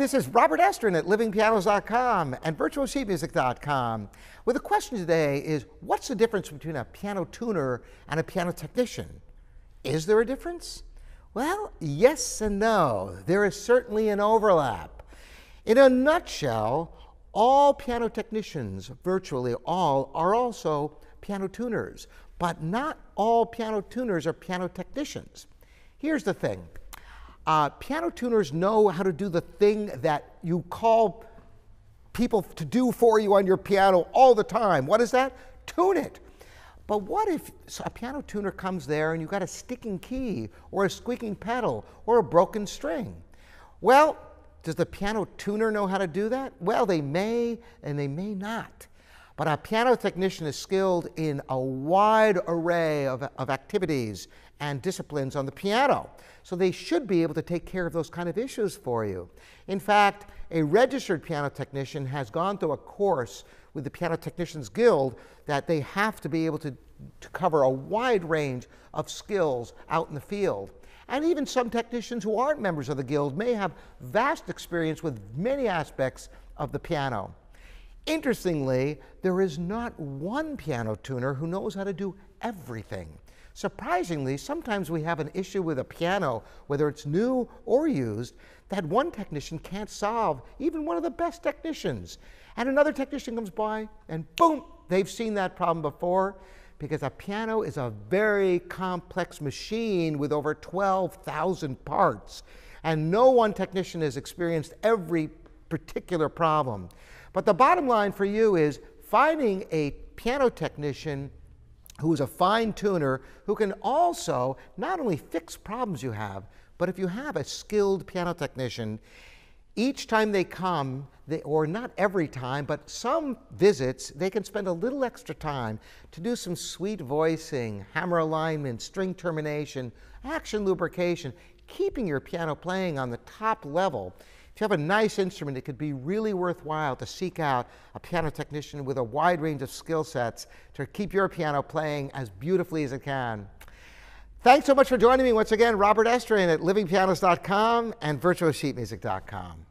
this is Robert Estrin at livingpianos.com and virtualsheetmusic.com. Well, the question today is what's the difference between a piano tuner and a piano technician? Is there a difference? Well, yes and no. There is certainly an overlap. In a nutshell, all piano technicians, virtually all, are also piano tuners, but not all piano tuners are piano technicians. Here's the thing uh, piano tuners know how to do the thing that you call people to do for you on your piano all the time. What is that? Tune it. But what if a piano tuner comes there and you've got a sticking key or a squeaking pedal or a broken string? Well, does the piano tuner know how to do that? Well, they may and they may not. But a piano technician is skilled in a wide array of, of activities and disciplines on the piano. So they should be able to take care of those kind of issues for you. In fact, a registered piano technician has gone through a course with the Piano Technicians Guild that they have to be able to, to cover a wide range of skills out in the field. And even some technicians who aren't members of the Guild may have vast experience with many aspects of the piano. Interestingly, there is not one piano tuner who knows how to do everything. Surprisingly, sometimes we have an issue with a piano, whether it's new or used, that one technician can't solve, even one of the best technicians. And another technician comes by and boom, they've seen that problem before because a piano is a very complex machine with over 12,000 parts. And no one technician has experienced every particular problem. But the bottom line for you is finding a piano technician who is a fine tuner who can also not only fix problems you have, but if you have a skilled piano technician, each time they come, they, or not every time, but some visits, they can spend a little extra time to do some sweet voicing, hammer alignment, string termination, action lubrication, keeping your piano playing on the top level. If you have a nice instrument, it could be really worthwhile to seek out a piano technician with a wide range of skill sets to keep your piano playing as beautifully as it can. Thanks so much for joining me once again, Robert Estrin at livingpianos.com and virtualsheetmusic.com.